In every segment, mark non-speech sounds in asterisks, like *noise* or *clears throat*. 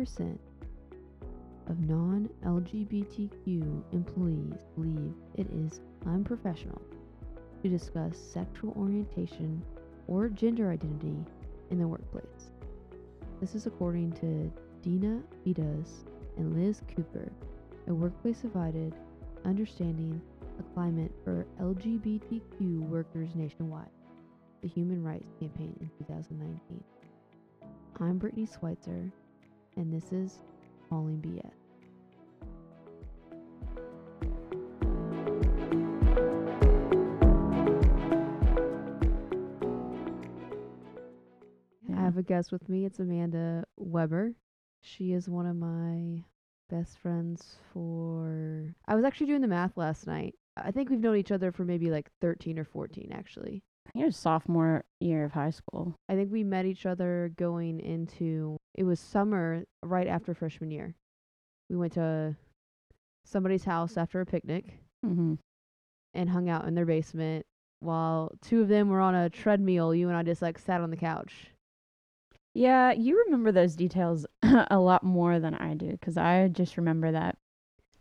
59% of non LGBTQ employees believe it is unprofessional to discuss sexual orientation or gender identity in the workplace. This is according to Deena Fidas and Liz Cooper, a workplace divided understanding a climate for LGBTQ workers nationwide, the Human Rights Campaign in 2019. I'm Britany Schweitzer, and this is Calling BS. I have a guest with me. It's Amanda Weber. She is one of my best friends for. I was actually doing the math last night. I think we've known each other for maybe like 13 or 14, actually. I think it was sophomore year of high school. I think we met each other going into. It was summer right after freshman year. We went to somebody's house after a picnic Mm-hmm. and hung out in their basement while two of them were on a treadmill. You and I just like sat on the couch. Yeah, you remember those details *clears throat* a lot more than I do because I just remember that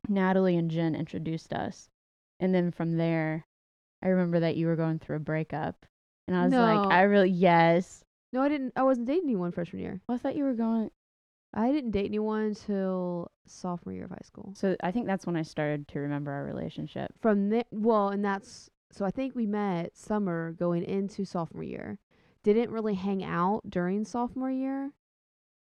Natalie and Jen introduced us. And then from there, I remember that you were going through a breakup. And I was No. like, I really, yes. No, I didn't. I wasn't dating anyone freshman year. Well, I thought you were going. I didn't date anyone until sophomore year of high school. So I think that's when I started to remember our relationship. From there, well, and that's so I think we met summer going into sophomore year. Didn't really hang out during sophomore year.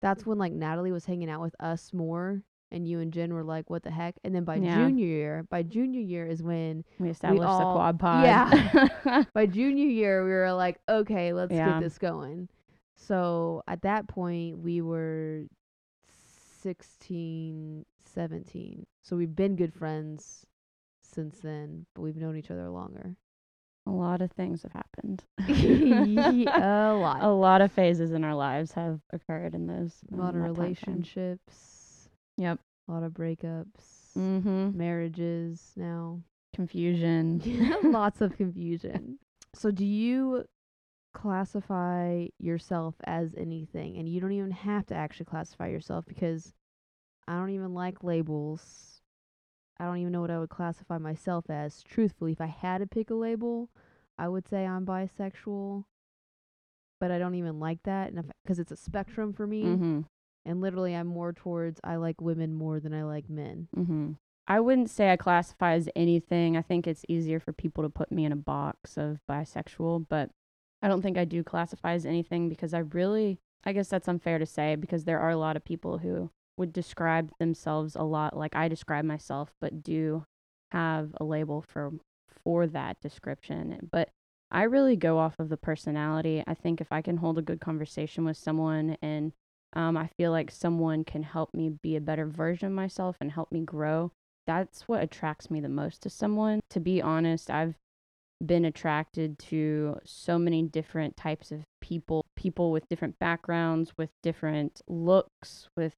That's when like Natalie was hanging out with us more, and you and Jen were like, "What the heck?" And then by Yeah. junior year, by junior year is when We established the all- quad pod. yeah. *laughs* *laughs* by junior year we were like, "Okay, let's Yeah. get this going." So at that point we were 16, 17. So we've been good friends since then, but we've known each other longer. a lot of things have happened. *laughs* a lot. A lot of phases in our lives have occurred in those. a lot of in that time frame. relationships, Yep. a lot of breakups, Mm-hmm. marriages now. Confusion. *laughs* Lots of confusion. So, do you classify yourself as anything? And you don't even have to actually classify yourself because I don't even like labels. I don't even know what I would classify myself as. Truthfully, if I had to pick a label, I would say I'm bisexual. But I don't even like that, and because it's a spectrum for me, Mm-hmm. And literally I'm more towards I like women more than I like men. Mm-hmm. I wouldn't say I classify as anything. I think it's easier for people to put me in a box of bisexual, but I don't think I do classify as anything because I really, I guess that's unfair to say because there are a lot of people who would describe themselves a lot like I describe myself, but do have a label for for that description. But I really go off of the personality. I think if I can hold a good conversation with someone and um, I feel like someone can help me be a better version of myself and help me grow. That's what attracts me the most to someone. To be honest, I've been attracted to so many different types of people, people with different backgrounds, with different looks, with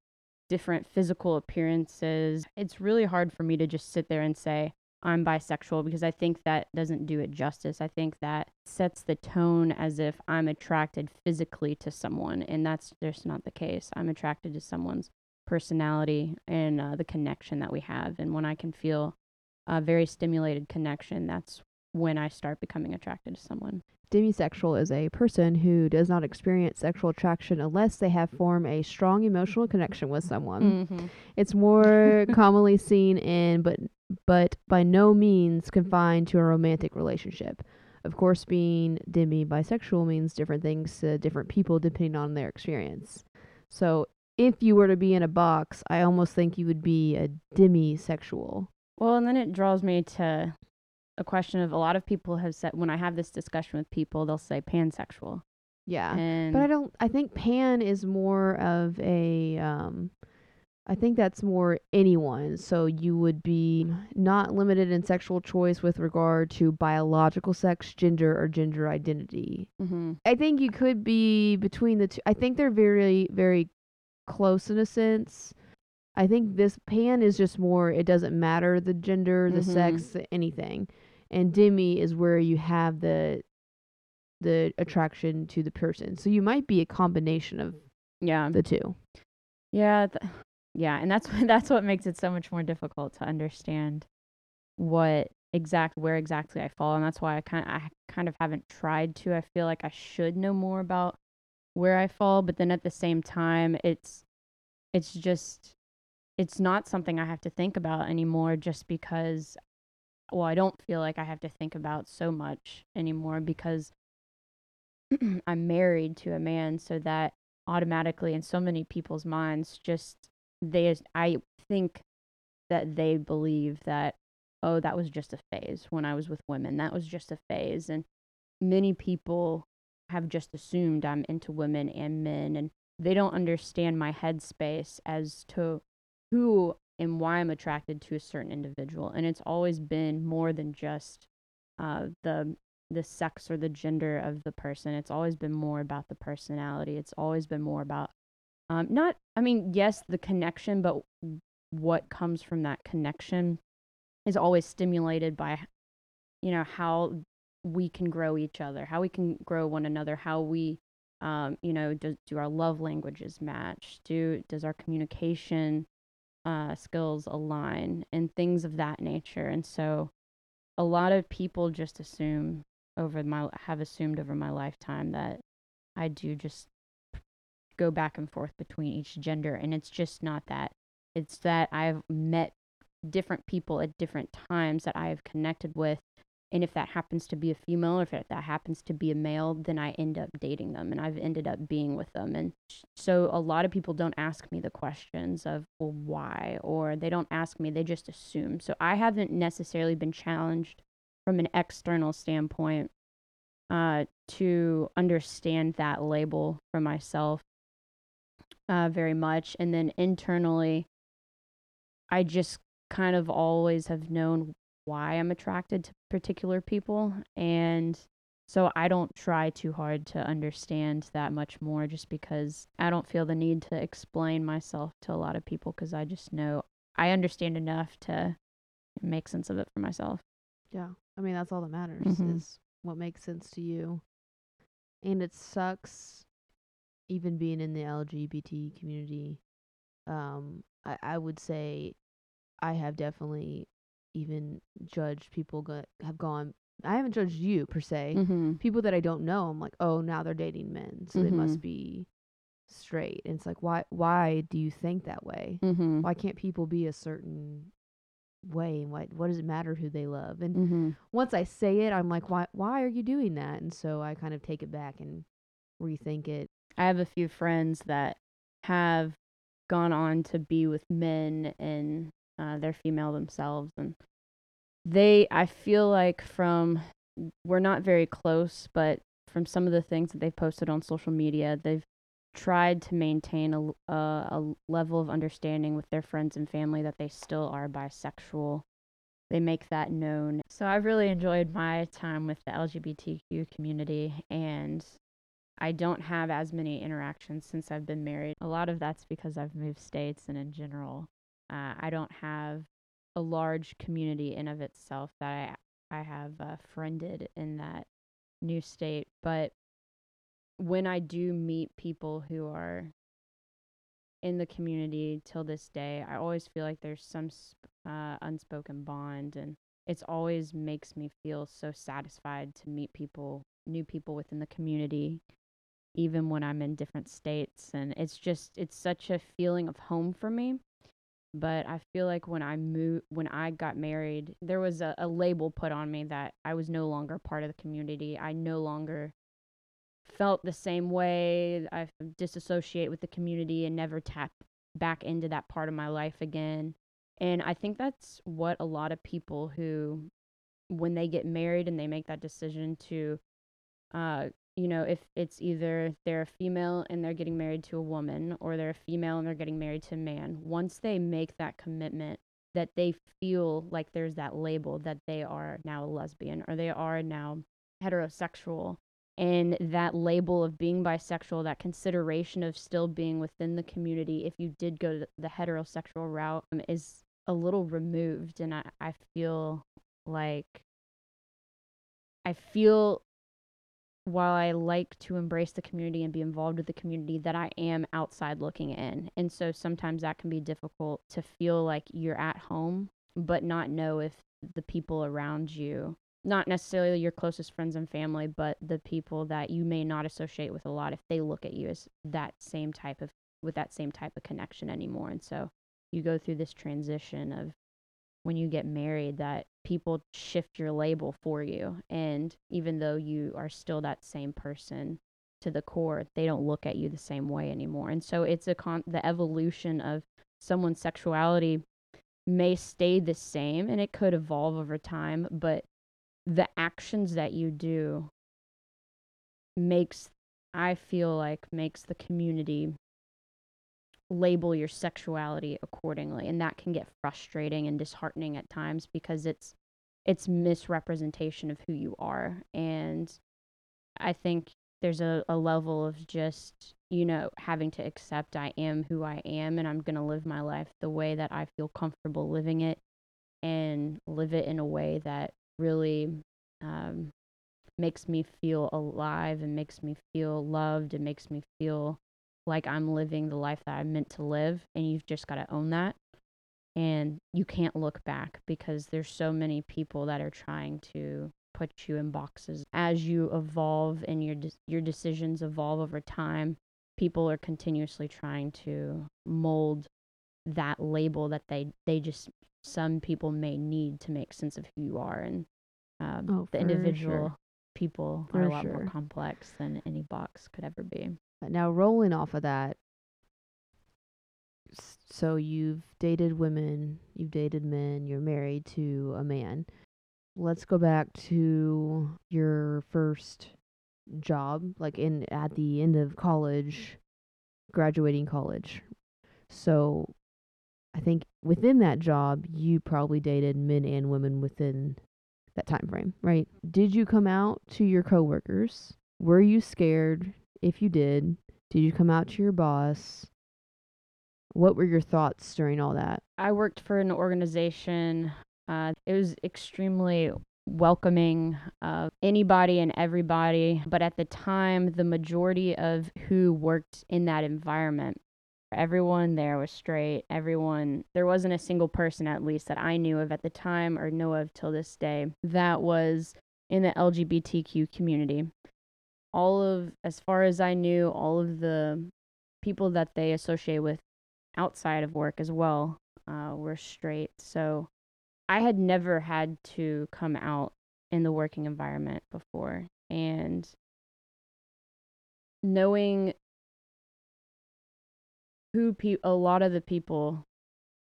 different physical appearances. It's really hard for me to just sit there and say, I'm bisexual because I think that doesn't do it justice. I think that sets the tone as if I'm attracted physically to someone, and that's just not the case. I'm attracted to someone's personality and uh, the connection that we have. And when I can feel a very stimulated connection, that's when I start becoming attracted to someone. Demisexual is a person who does not experience sexual attraction unless they have formed a strong emotional connection with someone. Mm-hmm. It's more *laughs* commonly seen in but but by no means confined to a romantic relationship. Of course, being demi bisexual means different things to different people depending on their experience. So, if you were to be in a box, I almost think you would be a demisexual. Well, and then it draws me to a question of a lot of people have said when I have this discussion with people, they'll say pansexual. Yeah. And But I don't. I think pan is more of a. Um, I think that's more anyone. So you would be not limited in sexual choice with regard to biological sex, gender, or gender identity. Mhm. I think you could be between the two. I think they're very, very close in a sense. I think this pan is just more. It doesn't matter the gender, the Mhm. sex, anything. And demi is where you have the the attraction to the person. So you might be a combination of yeah. the two. Yeah, th- yeah, and that's *laughs* that's what makes it so much more difficult to understand what exact where exactly I fall, and that's why I kind I kind of haven't tried to. I feel like I should know more about where I fall, but then at the same time, it's it's just it's not something I have to think about anymore just because well, I don't feel like I have to think about so much anymore because *clears throat* I'm married to a man so that automatically in so many people's minds just they I think that they believe that oh that was just a phase when I was with women. That was just a phase. And many people have just assumed I'm into women and men and they don't understand my headspace as to who and why I'm attracted to a certain individual. And it's always been more than just uh, the the sex or the gender of the person. It's always been more about the personality. It's always been more about um, not, I mean, yes, the connection, but what comes from that connection is always stimulated by, you know, how we can grow each other, how we can grow one another, how we, um, you know, do, do our love languages match? Do does our communication uh, skills align and things of that nature? And so, a lot of people just assume over my have assumed over my lifetime that I do just go back and forth between each gender. And it's just not that. It's that I've met different people at different times that I have connected with. And if that happens to be a female or if that happens to be a male, then I end up dating them and I've ended up being with them. And so a lot of people don't ask me the questions of, well, why? Or they don't ask me, they just assume. So I haven't necessarily been challenged from an external standpoint uh, to understand that label for myself uh, very much. And then internally, I just kind of always have known why I'm attracted to particular people. And so I don't try too hard to understand that much more just because I don't feel the need to explain myself to a lot of people because I just know I understand enough to make sense of it for myself. Yeah. I mean, that's all that matters Mhm. is what makes sense to you. And it sucks even being in the LGBT community. Um, I, I would say I have definitely even judged people go, have gone. I haven't judged you per se. Mm-hmm. People that I don't know, I'm like, oh, now they're dating men, so they must Mhm. be straight. And it's like, why? Why do you think that way? Mm-hmm. Why can't people be a certain way? And why? What does it matter who they love? And Mm-hmm. once I say it, I'm like, why? Why are you doing that? And so I kind of take it back and rethink it. I have a few friends that have gone on to be with men and uh, they're female themselves. And they, I feel like from, we're not very close, but from some of the things that they've posted on social media, they've tried to maintain a, uh, a level of understanding with their friends and family that they still are bisexual. They make that known. So I've really enjoyed my time with the LGBTQ community and I don't have as many interactions since I've been married. A lot of that's because I've moved states, and in general, uh, I don't have a large community in of itself that I I have uh, friended in that new state. But when I do meet people who are in the community till this day, I always feel like there's some uh, unspoken bond, and it's always makes me feel so satisfied to meet people, new people within the community even when I'm in different states. And it's just, it's such a feeling of home for me. But I feel like when I moved, when I got married, there was a, a label put on me that I was no longer part of the community. I no longer felt the same way. I disassociate with the community and never tap back into that part of my life again. And I think that's what a lot of people who, when they get married and they make that decision to uh, you know, if it's either they're a female and they're getting married to a woman or they're a female and they're getting married to a man, once they make that commitment that they feel like there's that label that they are now a lesbian or they are now heterosexual and that label of being bisexual, that consideration of still being within the community if you did go the heterosexual route um, is a little removed and I, I feel like I feel while I like to embrace the community and be involved with the community, that I am outside looking in. And so sometimes that can be difficult to feel like you're at home, but not know if the people around you, not necessarily your closest friends and family, but the people that you may not associate with a lot, if they look at you as that same type of, with that same type of connection anymore. And so you go through this transition of when you get married that people shift your label for you. And even though you are still that same person to the core they don't look at you the same way anymore. And so it's a con the evolution of someone's sexuality may stay the same and it could evolve over time but the actions that you do makes i feel like makes the community label your sexuality accordingly and that can get frustrating and disheartening at times because it's it's misrepresentation of who you are. And i think there's a, a level of just you know having to accept i am who i am and i'm going to live my life the way that i feel comfortable living it and live it in a way that really um, makes me feel alive and makes me feel loved and makes me feel like I'm living the life that I'm meant to live. And you've just got to own that. And you can't look back because there's so many people that are trying to put you in boxes. As you evolve and your de- your decisions evolve over time, people are continuously trying to mold that label that they they just some people may need to make sense of who you are and um, Oh, the individual sure. people For are a lot more complex than any box could ever be. Uh, now, rolling off of that, so you've dated women, you've dated men, you're married to a man. Let's go back to your first job, like in at the end of college, graduating college. So, I think within that job, you probably dated men and women within that time frame, right? Did you come out to your coworkers? Were you scared? If you did, did you come out to your boss? What were your thoughts during all that? I worked for an organization. Uh, it was extremely welcoming of anybody and everybody. But at the time, the majority of who worked in that environment, everyone there was straight. Everyone, there wasn't a single person, at least, that I knew of at the time or know of till this day, that was in the LGBTQ community. All of, as far as I knew, all of the people that they associate with outside of work as well uh, were straight. So I had never had to come out in the working environment before. And knowing who pe- a lot of the people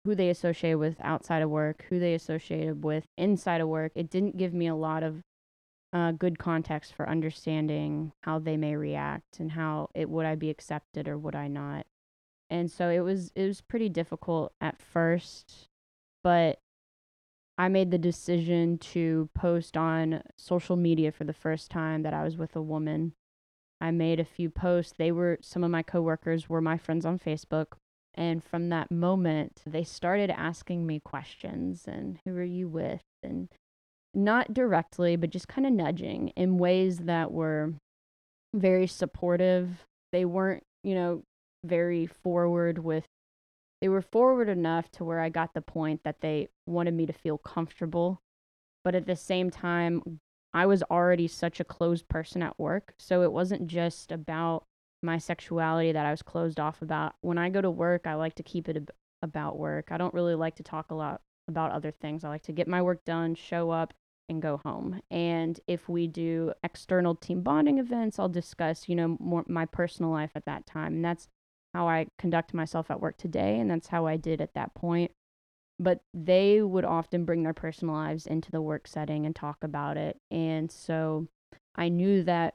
who they associate with outside of work, who they associated with inside of work, it didn't give me a lot of uh, good context for understanding how they may react and how it would I be accepted or would I not. And so it was it was pretty difficult at first but i made the decision to post on social media for the first time that i was with a woman. I made a few posts. They were some of my coworkers were my friends on facebook. And from that moment they started asking me questions and who are you with? and not directly but just kind of nudging in ways that were very supportive they weren't you know very forward with they were forward enough to where I got the point that they wanted me to feel comfortable. But at the same time, I was already such a closed person at work. So it wasn't just about my sexuality that I was closed off about. When I go to work, I like to keep it ab- about work. I don't really like to talk a lot about other things. I like to get my work done, show up, and go home. And if we do external team bonding events, I'll discuss, you know, more my personal life at that time. And that's how I conduct myself at work today, and that's how I did at that point. But they would often bring their personal lives into the work setting and talk about it. And so I knew that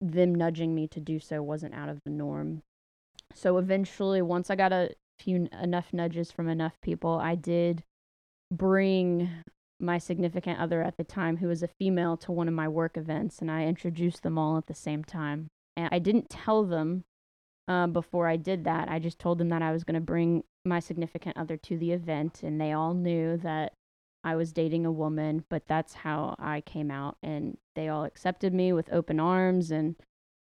them nudging me to do so wasn't out of the norm. So eventually, once I got a few enough nudges from enough people, I did bring my significant other at the time, who was a female, to one of my work events, and I introduced them all at the same time. And I didn't tell them uh, before I did that. I just told them that I was going to bring my significant other to the event, and they all knew that I was dating a woman, but that's how I came out and they all accepted me with open arms and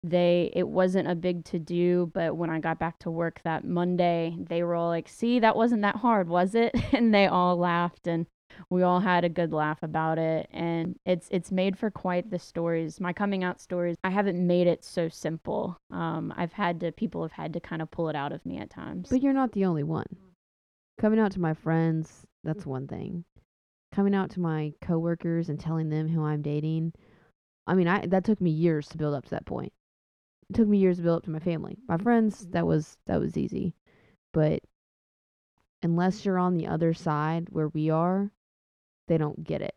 they it wasn't a big to do, but when I got back to work that Monday, they were all like, "See, that wasn't that hard, was it?" *laughs* and they all laughed and we all had a good laugh about it and it's it's made for quite the stories my coming out stories i haven't made it so simple um i've had to people have had to kind of pull it out of me at times But you're not the only one. Coming out to my friends, that's one thing. Coming out to my coworkers and telling them who I'm dating, I mean, I that took me years to build up to that point. It took me years to build up to my family. My friends, that was that was easy. But unless you're on the other side where we are, they don't get it.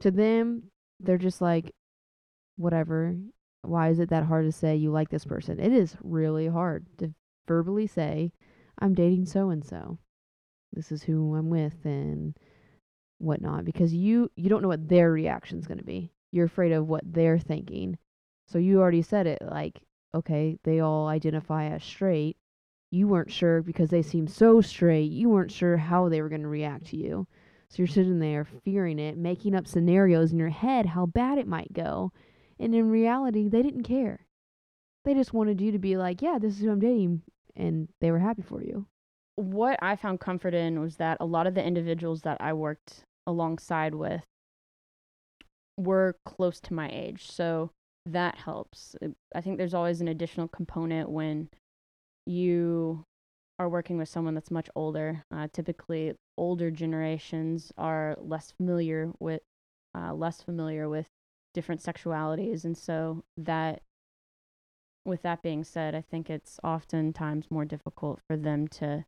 To them, they're just like whatever. Why is it that hard to say you like this person? It is really hard to verbally say I'm dating so and so. This is who I'm with and whatnot because you you don't know what their reaction's going to be. You're afraid of what they're thinking. So you already said it like okay, they all identify as straight. You weren't sure because they seem so straight. You weren't sure how they were going to react to you. So you're sitting there fearing it, making up scenarios in your head how bad it might go. And in reality, they didn't care. They just wanted you to be like, yeah, this is who I'm dating. And they were happy for you. what I found comfort in was that a lot of the individuals that I worked alongside with were close to my age. So that helps. I think there's always an additional component when you are working with someone that's much older. Uh, typically, older generations are less familiar with uh, less familiar with different sexualities, and so that. With that being said, I think it's oftentimes more difficult for them to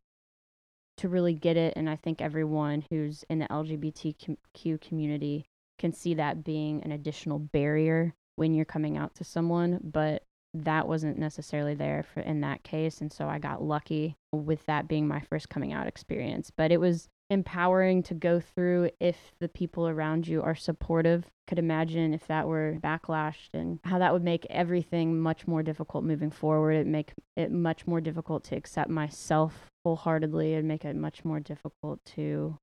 to really get it, and I think everyone who's in the LGBTQ community can see that being an additional barrier when you're coming out to someone, but that wasn't necessarily there for in that case and so I got lucky with that being my first coming out experience. But it was empowering to go through if the people around you are supportive. Could imagine if that were backlashed and how that would make everything much more difficult moving forward. It make it much more difficult to accept myself wholeheartedly and make it much more difficult to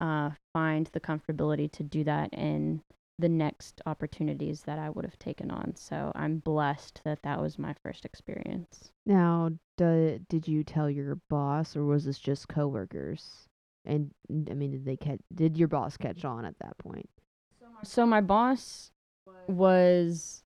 uh, find the comfortability to do that in the next opportunities that I would have taken on. So I'm blessed that that was my first experience. Now, d- did you tell your boss or was this just coworkers? And I mean, did they catch? Did your boss catch on at that point? So my boss was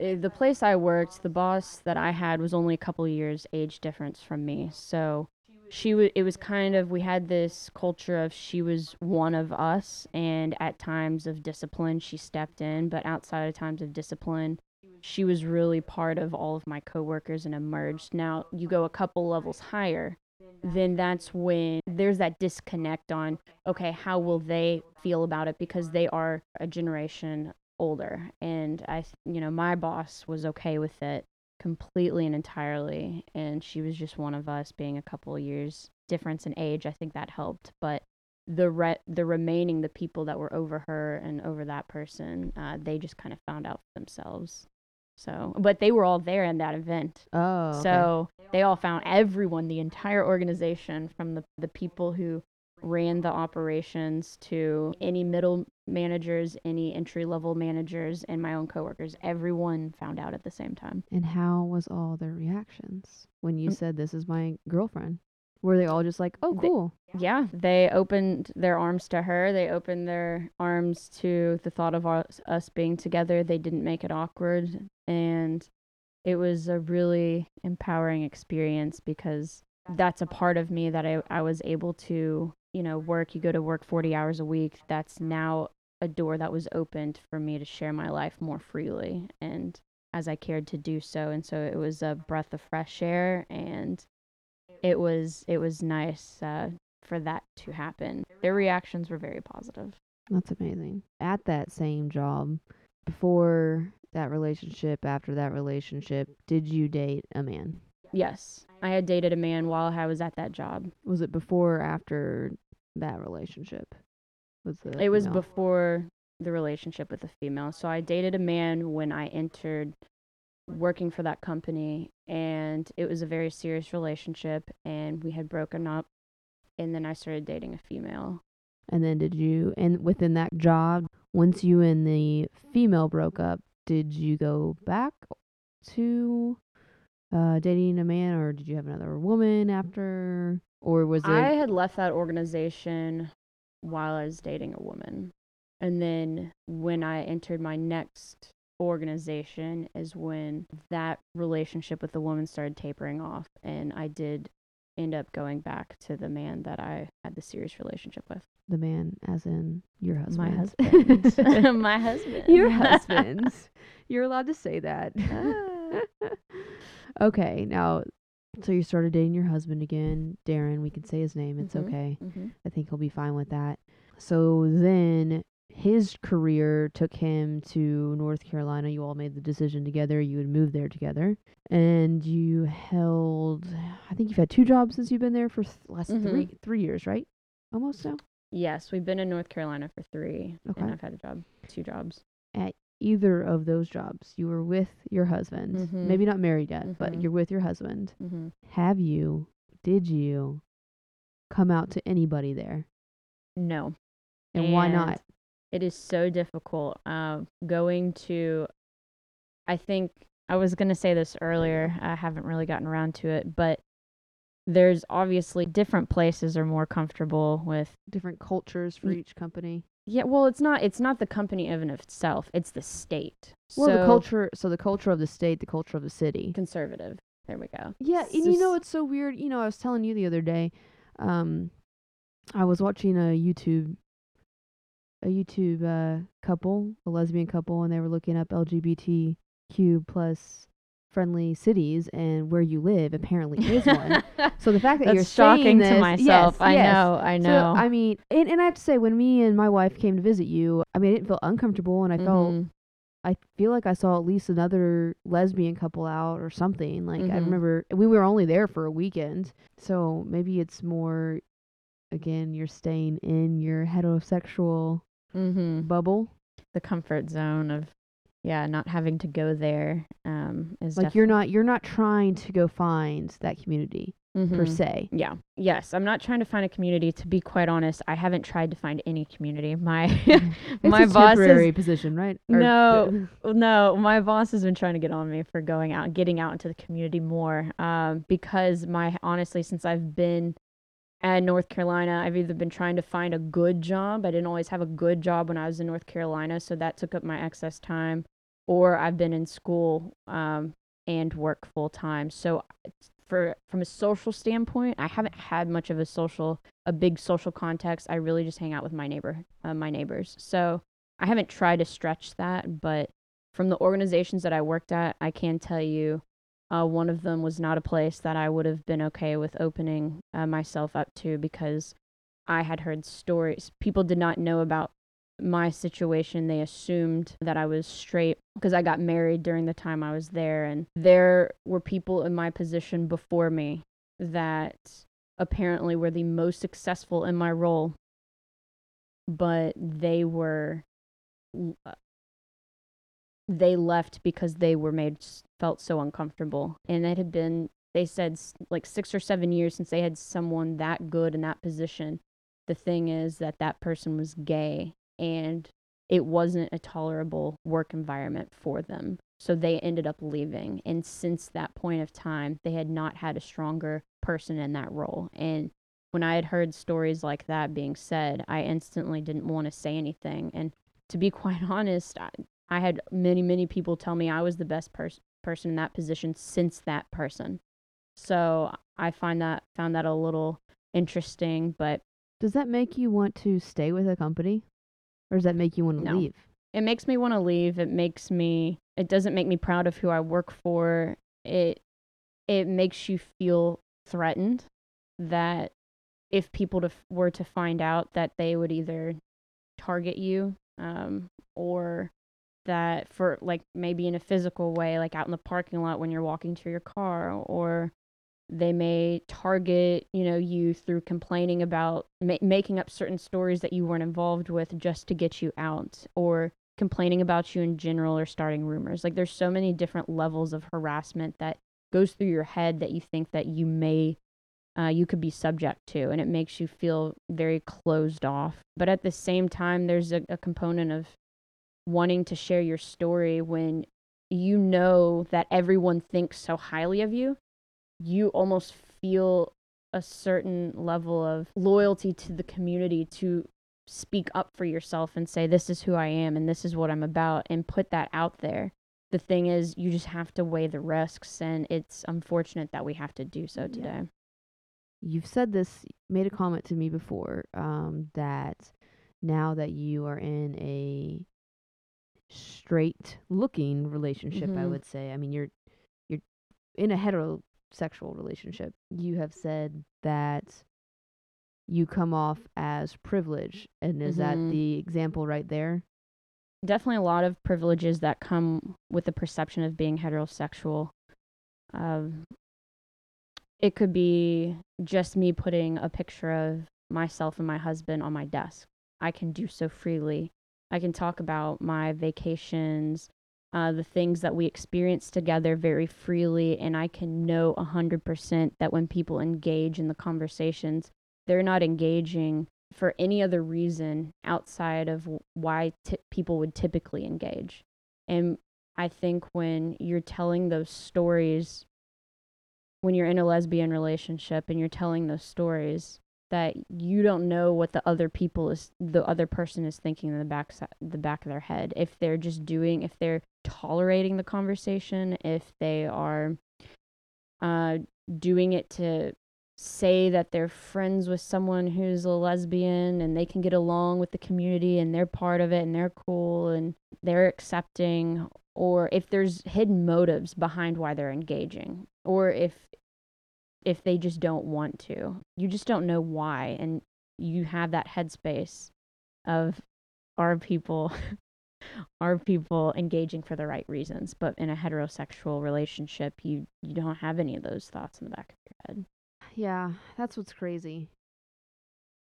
eh, the place I worked. The boss that I had was only a couple years age difference from me. So she was. It was kind of we had this culture of she was one of us, and at times of discipline she stepped in, but outside of times of discipline. She was really part of all of my coworkers and emerged. Now you go a couple levels higher, then that's when there's that disconnect on okay how will they feel about it because they are a generation older and i you know my boss was okay with it completely and entirely and she was just one of us being a couple of years difference in age i think that helped but the re- the remaining the people that were over her and over that person uh, they just kind of found out for themselves so but they were all there in that event Oh, okay. so they all found everyone, the entire organization, from the, the people who ran the operations to any middle managers, any entry level managers, and my own coworkers. Everyone found out at the same time. And how was all their reactions when you Um, said this is my girlfriend? Were they all just like, "Oh, They- cool"? Yeah, they opened their arms to her. They opened their arms to the thought of us, us being together. They didn't make it awkward. And it was a really empowering experience because that's a part of me that I, I was able to, you know, work. You go to work 40 hours a week. That's now a door that was opened for me to share my life more freely. And as I cared to do so. And so it was a breath of fresh air and it was it was nice uh, for that to happen. Their reactions were very positive. That's amazing. At that same job, before that relationship, after that relationship, did you date a man? Yes, I had dated a man while I was at that job. Was it before or after that relationship? Was the It was female? before the relationship with the female. So I dated a man when I entered working for that company and it was a very serious relationship and we had broken up and then I started dating a female And then did you and within that job, once you and the female broke up, did you go back to uh, dating a man, or did you have another woman after, or was it? I had left that organization while I was dating a woman. And then when I entered my next organization is when that relationship with the woman started tapering off and I did end up going back to the man that I had the serious relationship with. the man, as in your husband. My husband. *laughs* my *laughs* husband. your husband. You're allowed to say that. *laughs* *laughs* Okay, now, so you started dating your husband again, Darren. We can say his name. It's Mhm. okay. Mhm. I think he'll be fine with that. So then his career took him to North Carolina. You all made the decision together. You would move there together. And you held, I think you've had two jobs since you've been there for th- last Mhm. three three years, right? Almost now. Yes, we've been in North Carolina for three, Okay. and I've had a job, two jobs. Either of those jobs, you were with your husband. Mhm. Maybe not married yet, but Mhm. you're with your husband. hmm Have you, did you come out to anybody there? No, And, why not? it is so difficult. Uh, going to, I think I was gonna say this earlier. I haven't really gotten around to it, but there's obviously different places are more comfortable with. Different cultures for each company. Yeah, well, it's not. It's not the company and of itself. It's the state. Well, the culture, so the culture of the state, the culture of the city. conservative. There we go. Yeah, It's and you know it's so weird. You know, I was telling you the other day, um, I was watching a YouTube, a YouTube uh, couple, a lesbian couple, and they were looking up LGBTQ plus friendly cities, and where you live apparently is one. *laughs* So the fact that That's you're shocking saying to myself. yes, I yes. know. I So, know. I mean, and, and I have to say, when me and my wife came to visit you, I mean, I didn't feel uncomfortable, and I felt Mhm. I feel like I saw at least another lesbian couple out or something. Like I Mhm. remember we were only there for a weekend. So maybe it's more again you're staying in your heterosexual Mhm. bubble. the comfort zone of yeah not having to go there um is Like you're not you're not trying to go find that community per Mhm. se. yeah yes i'm not trying to find a community to be quite honest i haven't tried to find any community my *laughs* *laughs* It's my a boss temporary is position, right? Or- No. *laughs* no my boss has been trying to get on me for going out getting out into the community more um because my honestly since i've been at North Carolina, I've either been trying to find a good job. I didn't always have a good job when I was in North Carolina, so that took up my excess time, or I've been in school um, and work full time. So, for from a social standpoint, I haven't had much of a social, a big social context. I really just hang out with my neighbor, uh, my neighbors. So I haven't tried to stretch that, but from the organizations that I worked at, I can tell you uh, one of them was not a place that I would have been okay with opening uh, myself up to because I had heard stories. People did not know about my situation. They assumed that I was straight because I got married during the time I was there. And there were people in my position before me that apparently were the most successful in my role, but they were. They left because they were made felt so uncomfortable, and it had been they said like six or seven years since they had someone that good in that position. The thing is that that person was gay, and it wasn't a tolerable work environment for them. So they ended up leaving. And since that point of time, they had not had a stronger person in that role. And when I had heard stories like that being said, I instantly didn't want to say anything. And to be *laughs* quite honest, I, had many, many people tell me I was the best pers- person in that position since that person. So I find that found that a little interesting, but Does that make you want to stay with a company? Or does that make you want to No. leave? it makes me want to leave. It makes me it doesn't make me proud of who I work for. It it makes you feel threatened that if people to, were to find out that they would either target you um, or that for like maybe in a physical way like out in the parking lot when you're walking to your car or they may target you know you through complaining about ma- making up certain stories that you weren't involved with just to get you out or complaining about you in general or starting rumors like there's so many different levels of harassment that goes through your head that you think that you may uh, you could be subject to, and it makes you feel very closed off. But at the same time, there's a, a component of wanting to share your story when you know that everyone thinks so highly of you. You almost feel a certain level of loyalty to the community to speak up for yourself and say, This is who I am and this is what I'm about, and put that out there. The thing is, you just have to weigh the risks, and it's unfortunate that we have to do so today. Yeah. You've said this, made a comment to me before um, that now that you are in a straight looking relationship, mm-hmm. I would say. I mean, you're you're in a heterosexual relationship. You have said that you come off as privileged. And is mm-hmm. that the example right there? Definitely a lot of privileges that come with the perception of being heterosexual. Um, it could be just me putting a picture of myself and my husband on my desk. I can do so freely. I can talk about my vacations, uh, the things that we experience together very freely, and I can know 100% that when people engage in the conversations, they're not engaging for any other reason outside of why t- people would typically engage. And I think when you're telling those stories, when you're in a lesbian relationship and you're telling those stories, that you don't know what the other people is, the other person is thinking in the back, the back of their head. If they're just doing, if they're tolerating the conversation, if they are uh, doing it to say that they're friends with someone who's a lesbian and they can get along with the community and they're part of it and they're cool and they're accepting or if there's hidden motives behind why they're engaging or if if they just don't want to you just don't know why and you have that headspace of are people *laughs* are people engaging for the right reasons but in a heterosexual relationship you you don't have any of those thoughts in the back of your head yeah, that's what's crazy.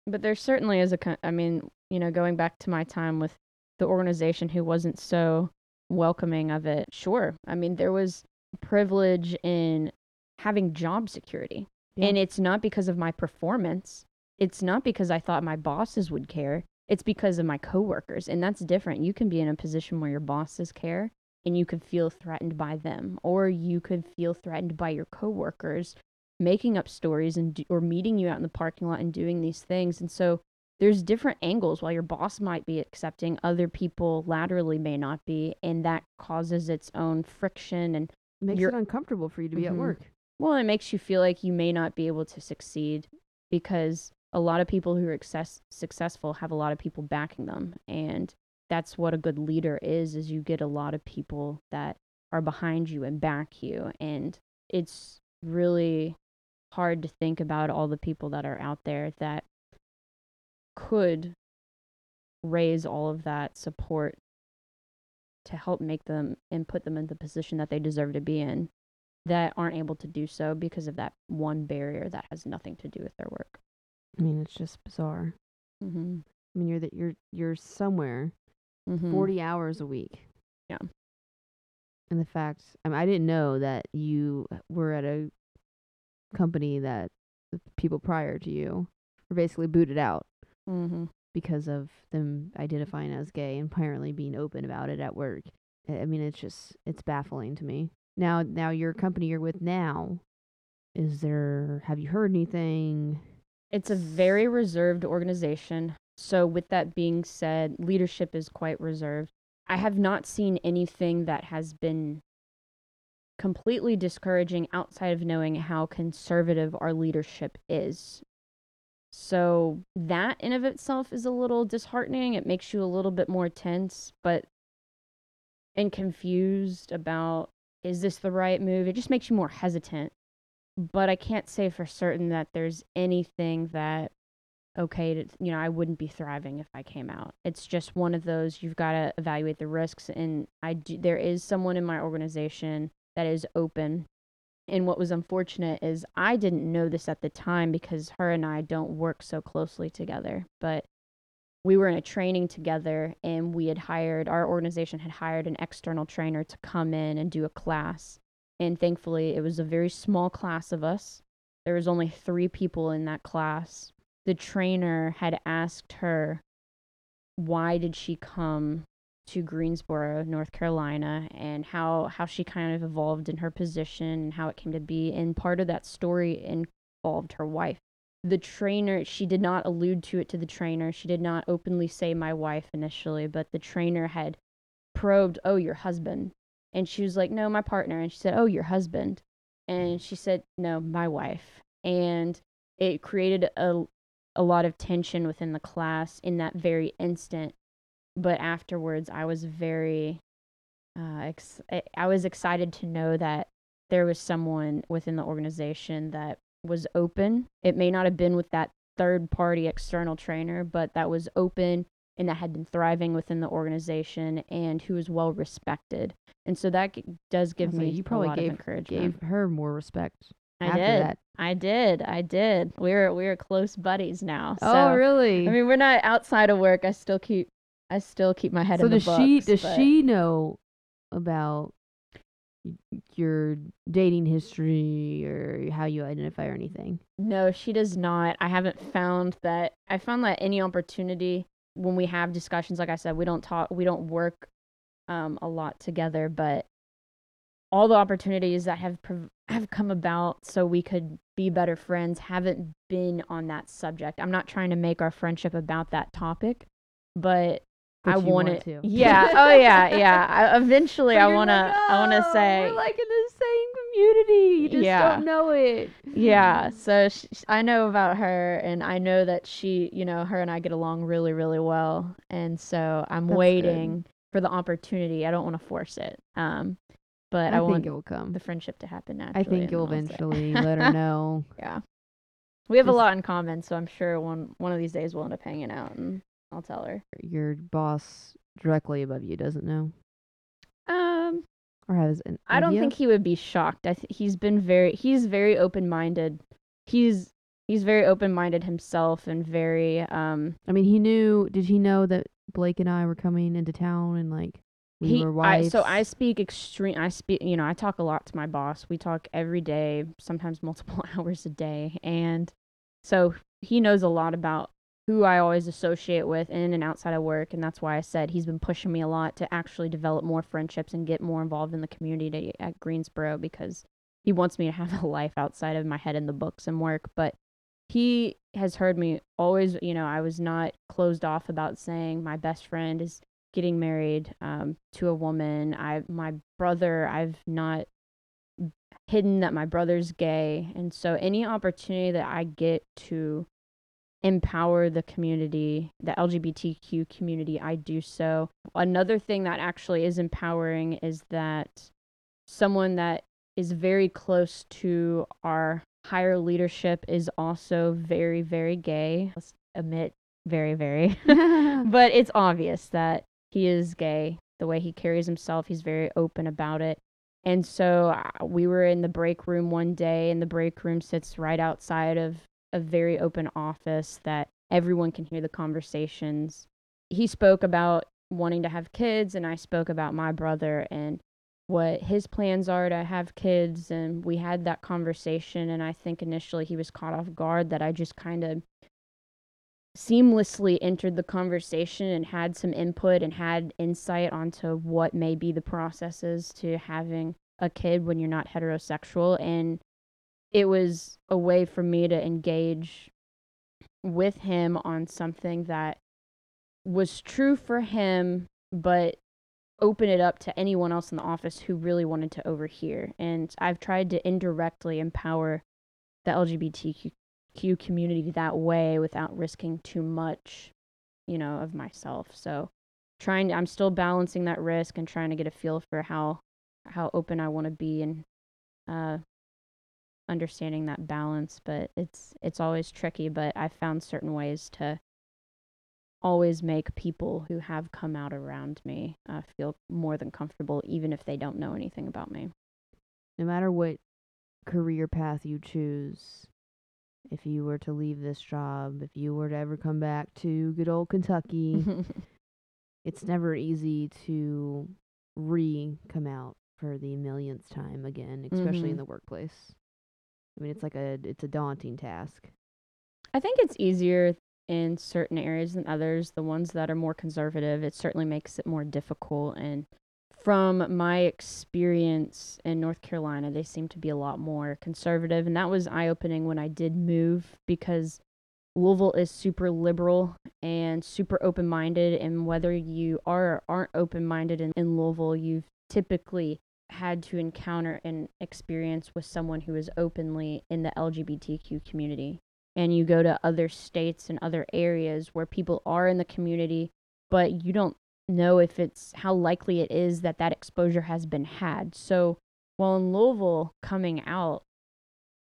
But there certainly is a, I mean, you know, going back to my time with the organization who wasn't so welcoming of it, sure. I mean, there was privilege in having job security. Yeah. And it's not because of my performance. It's not because I thought my bosses would care. It's because of my coworkers. And that's different. You can be in a position where your bosses care and you could feel threatened by them, or you could feel threatened by your coworkers making up stories and do, or meeting you out in the parking lot and doing these things. And so there's different angles. While your boss might be accepting, other people laterally may not be, and that causes its own friction and makes it uncomfortable for you to be mm-hmm. at work. Well, it makes you feel like you may not be able to succeed because a lot of people who are success- successful have a lot of people backing them, and that's what a good leader is. Is you get a lot of people that are behind you and back you, and it's really hard to think about all the people that are out there that could raise all of that support to help make them and put them in the position that they deserve to be in that aren't able to do so because of that one barrier that has nothing to do with their work. I mean, it's just bizarre. Mm-hmm. I mean, you're that you're you're somewhere mm-hmm. forty hours a week. Yeah. And the fact, I mean, I didn't know that you were at a company that the people prior to you were basically booted out mm-hmm. because of them identifying as gay and apparently being open about it at work. I mean, it's just it's baffling to me. Now, now your company you're with now, is there? Have you heard anything? It's a very reserved organization. So, with that being said, leadership is quite reserved. I have not seen anything that has been completely discouraging outside of knowing how conservative our leadership is. So that in of itself is a little disheartening. It makes you a little bit more tense, but and confused about is this the right move? It just makes you more hesitant. But I can't say for certain that there's anything that okay to, you know, I wouldn't be thriving if I came out. It's just one of those you've got to evaluate the risks and I do, there is someone in my organization that is open. And what was unfortunate is I didn't know this at the time because her and I don't work so closely together. But we were in a training together and we had hired, our organization had hired an external trainer to come in and do a class. And thankfully, it was a very small class of us. there was only three people in that class. The trainer had asked her, why did she come to Greensboro, North Carolina, and how how she kind of evolved in her position and how it came to be. And part of that story involved her wife. The trainer, she did not allude to it to the trainer. She did not openly say my wife initially, but the trainer had probed, "Oh, your husband." And she was like, "No, my partner." And she said, "Oh, your husband." And she said, "No, my wife." And it created a a lot of tension within the class in that very instant but afterwards I was very uh, ex- I was excited to know that there was someone within the organization that was open. It may not have been with that third party external trainer, but that was open and that had been thriving within the organization and who was well respected. And so that does give me you probably a lot gave, of encouragement. Gave her more respect. I after did. that. I did. I did. We're we're close buddies now. Oh, so, oh, really? I mean, we're not outside of work. I still keep I still keep my head so in the does books. she does but- she know about your dating history or how you identify or anything? No, she does not. I haven't found that. I found that any opportunity when we have discussions, like I said, we don't talk, we don't work um, a lot together, but all the opportunities that have prov- have come about so we could be better friends haven't been on that subject. I'm not trying to make our friendship about that topic, but, But I want it. to. Yeah. *laughs* Oh yeah. Yeah. I, eventually, I want to. I want to "Oh, say. we're like in the same community. You just Yeah. don't know it. Yeah, *laughs* so sh sh- I know about her, and I know that she, you know, her and I get along really, really well, and so I'm That's good. waiting for the opportunity. I don't want to force it, um, but I, I, want think it will come. the friendship to happen naturally. I think you'll then I'll say- eventually *laughs* let her know. Yeah, we have a lot in common, so I'm sure one one of these days we'll end up hanging out, and I'll tell her. Your boss directly above you doesn't know, Um, or has an I don't idea? think he would be shocked. I th- he's been very he's very open minded. He's he's very open minded himself and very um I mean, he knew. Did he know that Blake and I were coming into town and like we he, were I, so I speak extreme. I speak, you know, I talk a lot to my boss. We talk every day, sometimes multiple *laughs* hours a day, and so he knows a lot about who I always associate with in and outside of work, and that's why I said he's been pushing me a lot to actually develop more friendships and get more involved in the community at Greensboro because he wants me to have *laughs* a life outside of my head in the books and work, but. He has heard me always, you know, I was not closed off about saying my best friend is getting married um, to a woman. I my brother, I've not hidden that my brother's gay, and so any opportunity that I get to empower the community, the LGBTQ community, I do so. Another thing that actually is empowering is that someone that is very close to our higher leadership is also very, very gay. Let's admit, very, very *laughs* *laughs* but it's obvious that he is gay the way he carries himself he's very open about it and so uh, we were in the break room one day and the break room sits right outside of a very open office that everyone can hear the conversations. He spoke about wanting to have kids and i spoke about my brother and what his plans are to have kids and we had that conversation and i think initially he was caught off guard that i just kind of seamlessly entered the conversation and had some input and had insight onto what may be the processes to having a kid when you're not heterosexual and it was a way for me to engage with him on something that was true for him but open it up to anyone else in the office who really wanted to overhear and I've tried to indirectly empower the LGBTQ community that way without risking too much, you know, of myself. So trying I'm still balancing that risk and trying to get a feel for how how open I want to be and uh understanding that balance, but it's it's always tricky, but I've found certain ways to always make people who have come out around me uh, feel more than comfortable even if they don't know anything about me. no matter what career path you choose, if you were to leave this job, if you were to ever come back to good old Kentucky, *laughs* it's never easy to re come out for the millionth time again, especially in Mhm. the workplace. I mean, it's like a it's a daunting task. I think it's easier in certain areas than others. The ones that are more conservative, it certainly makes it more difficult. And from my experience in North Carolina, they seem to be a lot more conservative. And that was eye opening when I did move because Louisville is super liberal and super open minded. And whether you are or aren't open minded in, in Louisville, you've typically had to encounter an experience with someone who is openly in the LGBTQ community. And you go to other states and other areas where people are in the community, but you don't know if it's how likely it is that that exposure has been had. So, while in Louisville, coming out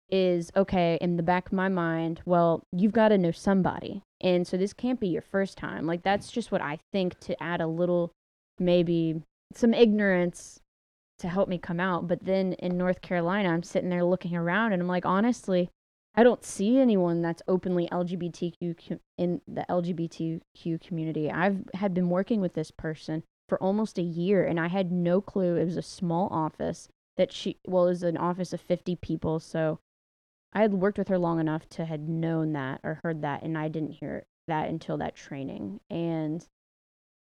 is okay in the back of my mind, well, you've got to know somebody. And so this can't be your first time. Like, that's just what I think to add a little, maybe some ignorance to help me come out. But then in North Carolina, I'm sitting there looking around and I'm like, honestly, I don't see anyone that's openly LGBTQ in the LGBTQ community. I've had been working with this person for almost a year and I had no clue. It was a small office that she, well, it was an office of 50 people. So I had worked with her long enough to had known that or heard that. And I didn't hear that until that training. And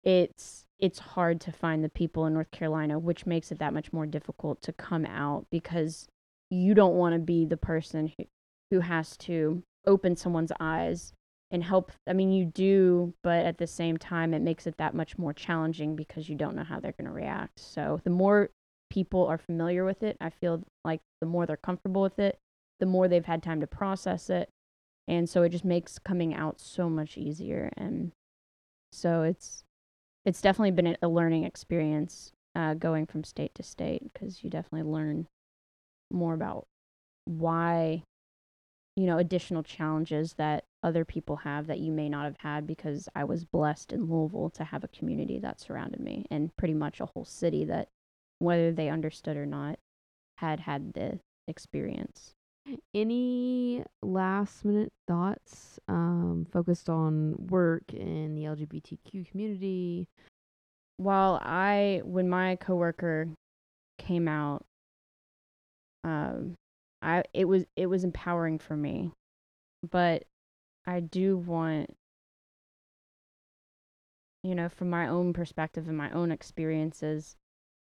it's, it's hard to find the people in North Carolina, which makes it that much more difficult to come out because you don't want to be the person who, who has to open someone's eyes and help. I mean, you do, but at the same time, it makes it that much more challenging because you don't know how they're going to react. So the more people are familiar with it, I feel like the more they're comfortable with it, the more they've had time to process it. And so it just makes coming out so much easier. And so it's it's definitely been a learning experience uh, going from state to state because you definitely learn more about why you know additional challenges that other people have that you may not have had because I was blessed in Louisville to have a community that surrounded me and pretty much a whole city that whether they understood or not had had the experience. Any last minute thoughts um, focused on work in the LGBTQ community? While I, when my coworker came out, um, I it was it was empowering for me, but I do want, you know, from my own perspective and my own experiences,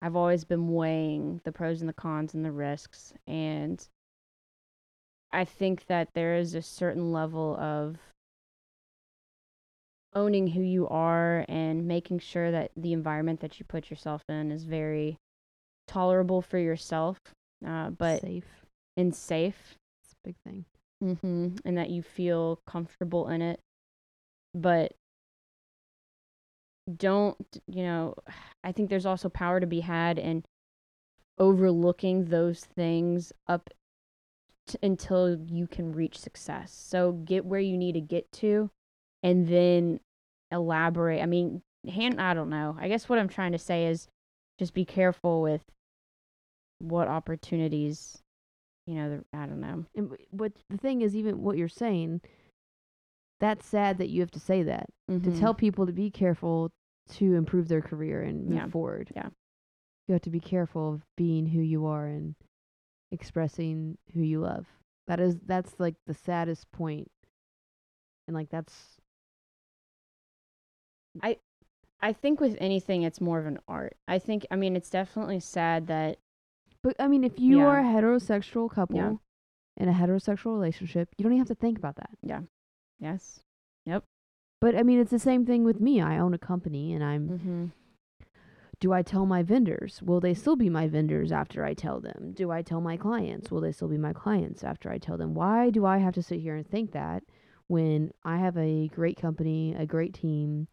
I've always been weighing the pros and the cons and the risks, and I think that there is a certain level of owning who you are and making sure that the environment that you put yourself in is very tolerable for yourself, uh, but safe and safe. It's a big thing. Mm-hmm. And that you feel comfortable in it. But don't, you know, I think there's also power to be had in overlooking those things up t- until you can reach success. So get where you need to get to and then elaborate. I mean, hand I don't know. I guess what I'm trying to say is just be careful with what opportunities, you know, the, I don't know. And what the thing is, even what you're saying, that's sad that you have to say that to Mhm. tell people to be careful to improve their career and move Yeah. forward. Yeah. You have to be careful of being who you are and expressing who you love. That is that's like the saddest point. And like that's I I think with anything it's more of an art. I think I mean it's definitely sad that but I mean if you Yeah. are a heterosexual couple Yeah. in a heterosexual relationship, you don't even have to think about that. Yeah. Yes. Yep. But I mean it's the same thing with me. I own a company and I'm Mhm. Do I tell my vendors? Will they still be my vendors after I tell them? Do I tell my clients? Will they still be my clients after I tell them? Why do I have to sit here and think that when I have a great company, a great team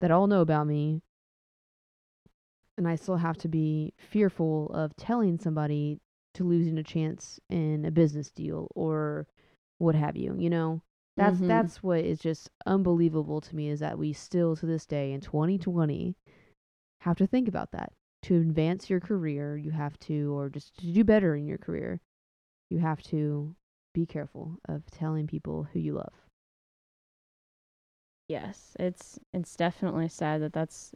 that all know about me, and I still have to be fearful of telling somebody to losing a chance in a business deal or what have you, you know? That's Mhm. that's what is just unbelievable to me is that we still to this day in 2020 have to think about that. To advance your career, you have to or just to do better in your career, you have to be careful of telling people who you love. Yes, it's it's definitely sad that that's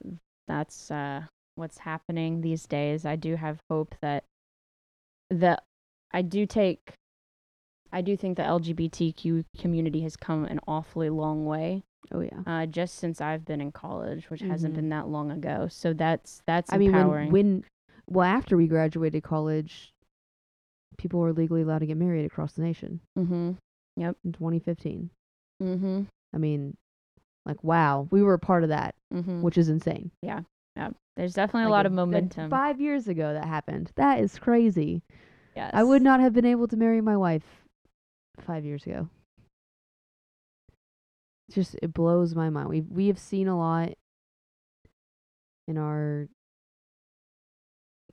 that's uh what's happening these days. I do have hope that that I do take I do think the LGBTQ community has come an awfully long way Oh yeah. uh, just since I've been in college, which hasn't Mhm. been that long ago. So that's that's I mean, when, when well after we graduated college, people were legally allowed to get married across the nation mm-hmm. in 2015. Mm-hmm. I mean, like wow, we were a part of that, Mm-hmm. which is insane. Yeah. Yeah. There's definitely a Like lot of momentum. Five years ago that happened. That is crazy. yes. I would not have been able to marry my wife five years ago. Just it blows my mind. We we have seen a lot in our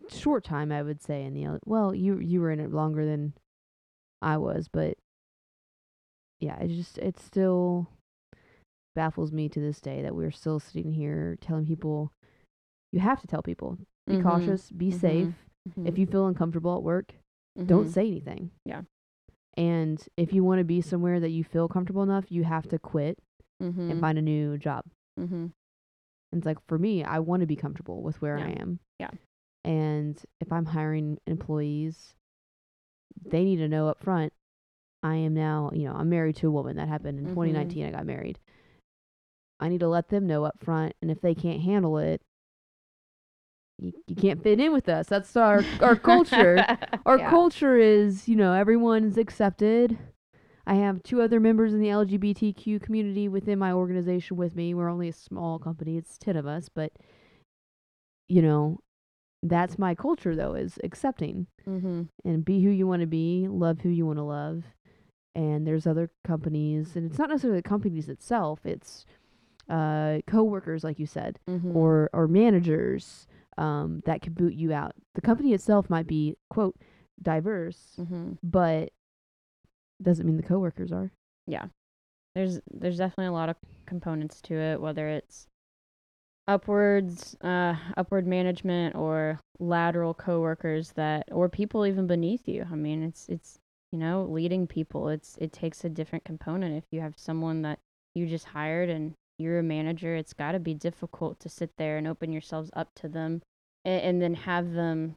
short time, I would say. In the well, you you were in it longer than I was, but yeah, it just it still baffles me to this day that we're still sitting here telling people. You have to tell people. Be Mhm. cautious. Be Mhm. safe. Mhm. If you feel uncomfortable at work, don't Mhm. say anything. Yeah. And if you want to be somewhere that you feel comfortable enough, you have to quit Mhm. and find a new job. Mhm. And it's like for me, I want to be comfortable with where I am. Yeah. And if I'm hiring employees, they need to know up front I am now, you know, I'm married to a woman. That happened in Mhm. 2019. I got married. I need to let them know up front. And if they can't handle it, you, you can't fit in with us. That's our our *laughs* culture. *laughs* Our Yeah. culture is, you know, everyone's accepted. I have two other members in the LGBTQ community within my organization with me. We're only a small company. It's 10 of us, but you know, that's my culture though is accepting Mhm. and be who you want to be, love who you want to love. And there's other companies, and it's not necessarily the companies itself, it's uh coworkers like you said Mhm. or or managers um, that can boot you out. The company itself might be quote diverse, Mhm. but doesn't mean the coworkers are. yeah. There's there's definitely a lot of components to it whether it's upwards uh upward management or lateral coworkers that or people even beneath you. I mean it's it's you know leading people. It's it takes a different component. If you have someone that you just hired and you're a manager it's got to be difficult to sit there and open yourselves up to them and, and then have them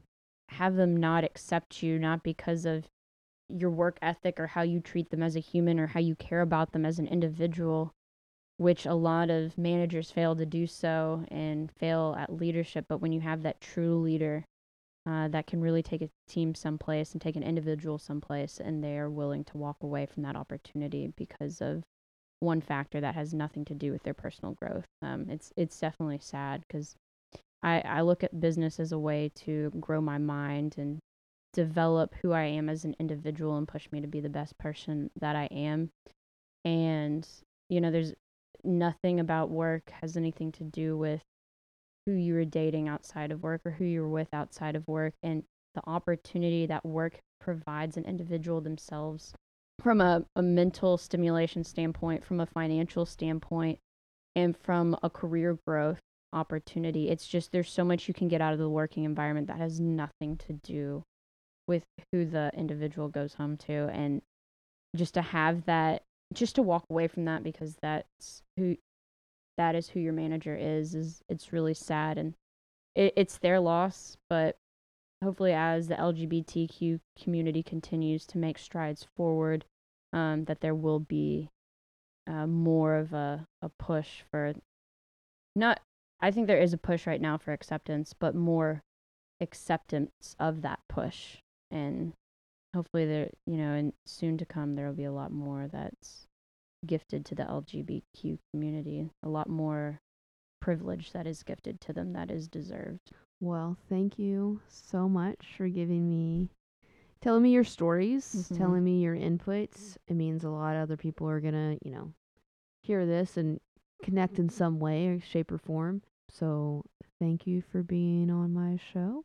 have them not accept you not because of your work ethic or how you treat them as a human or how you care about them as an individual, which a lot of managers fail to do so and fail at leadership. But when you have that true leader uh, that can really take a team someplace and take an individual someplace, and they are willing to walk away from that opportunity because of one factor that has nothing to do with their personal growth, um, it's it's definitely sad because I, I look at business as a way to grow my mind and develop who I am as an individual and push me to be the best person that I am. And, you know, there's nothing about work has anything to do with who you were dating outside of work or who you were with outside of work and the opportunity that work provides an individual themselves from a, a mental stimulation standpoint, from a financial standpoint, and from a career growth opportunity. It's just there's so much you can get out of the working environment that has nothing to do with who the individual goes home to and just to have that just to walk away from that because that's who that is who your manager is is it's really sad and it, it's their loss but hopefully as the lgbtq community continues to make strides forward um, that there will be uh, more of a, a push for not i think there is a push right now for acceptance but more acceptance of that push and hopefully there you know and soon to come there will be a lot more that's gifted to the lgbtq community a lot more privilege that is gifted to them that is deserved Well, thank you so much for giving me, telling me your stories, Mhm. telling me your inputs. It means a lot. Other people are going to, you know, hear this and connect in some way or shape or form. So thank you for being on my show.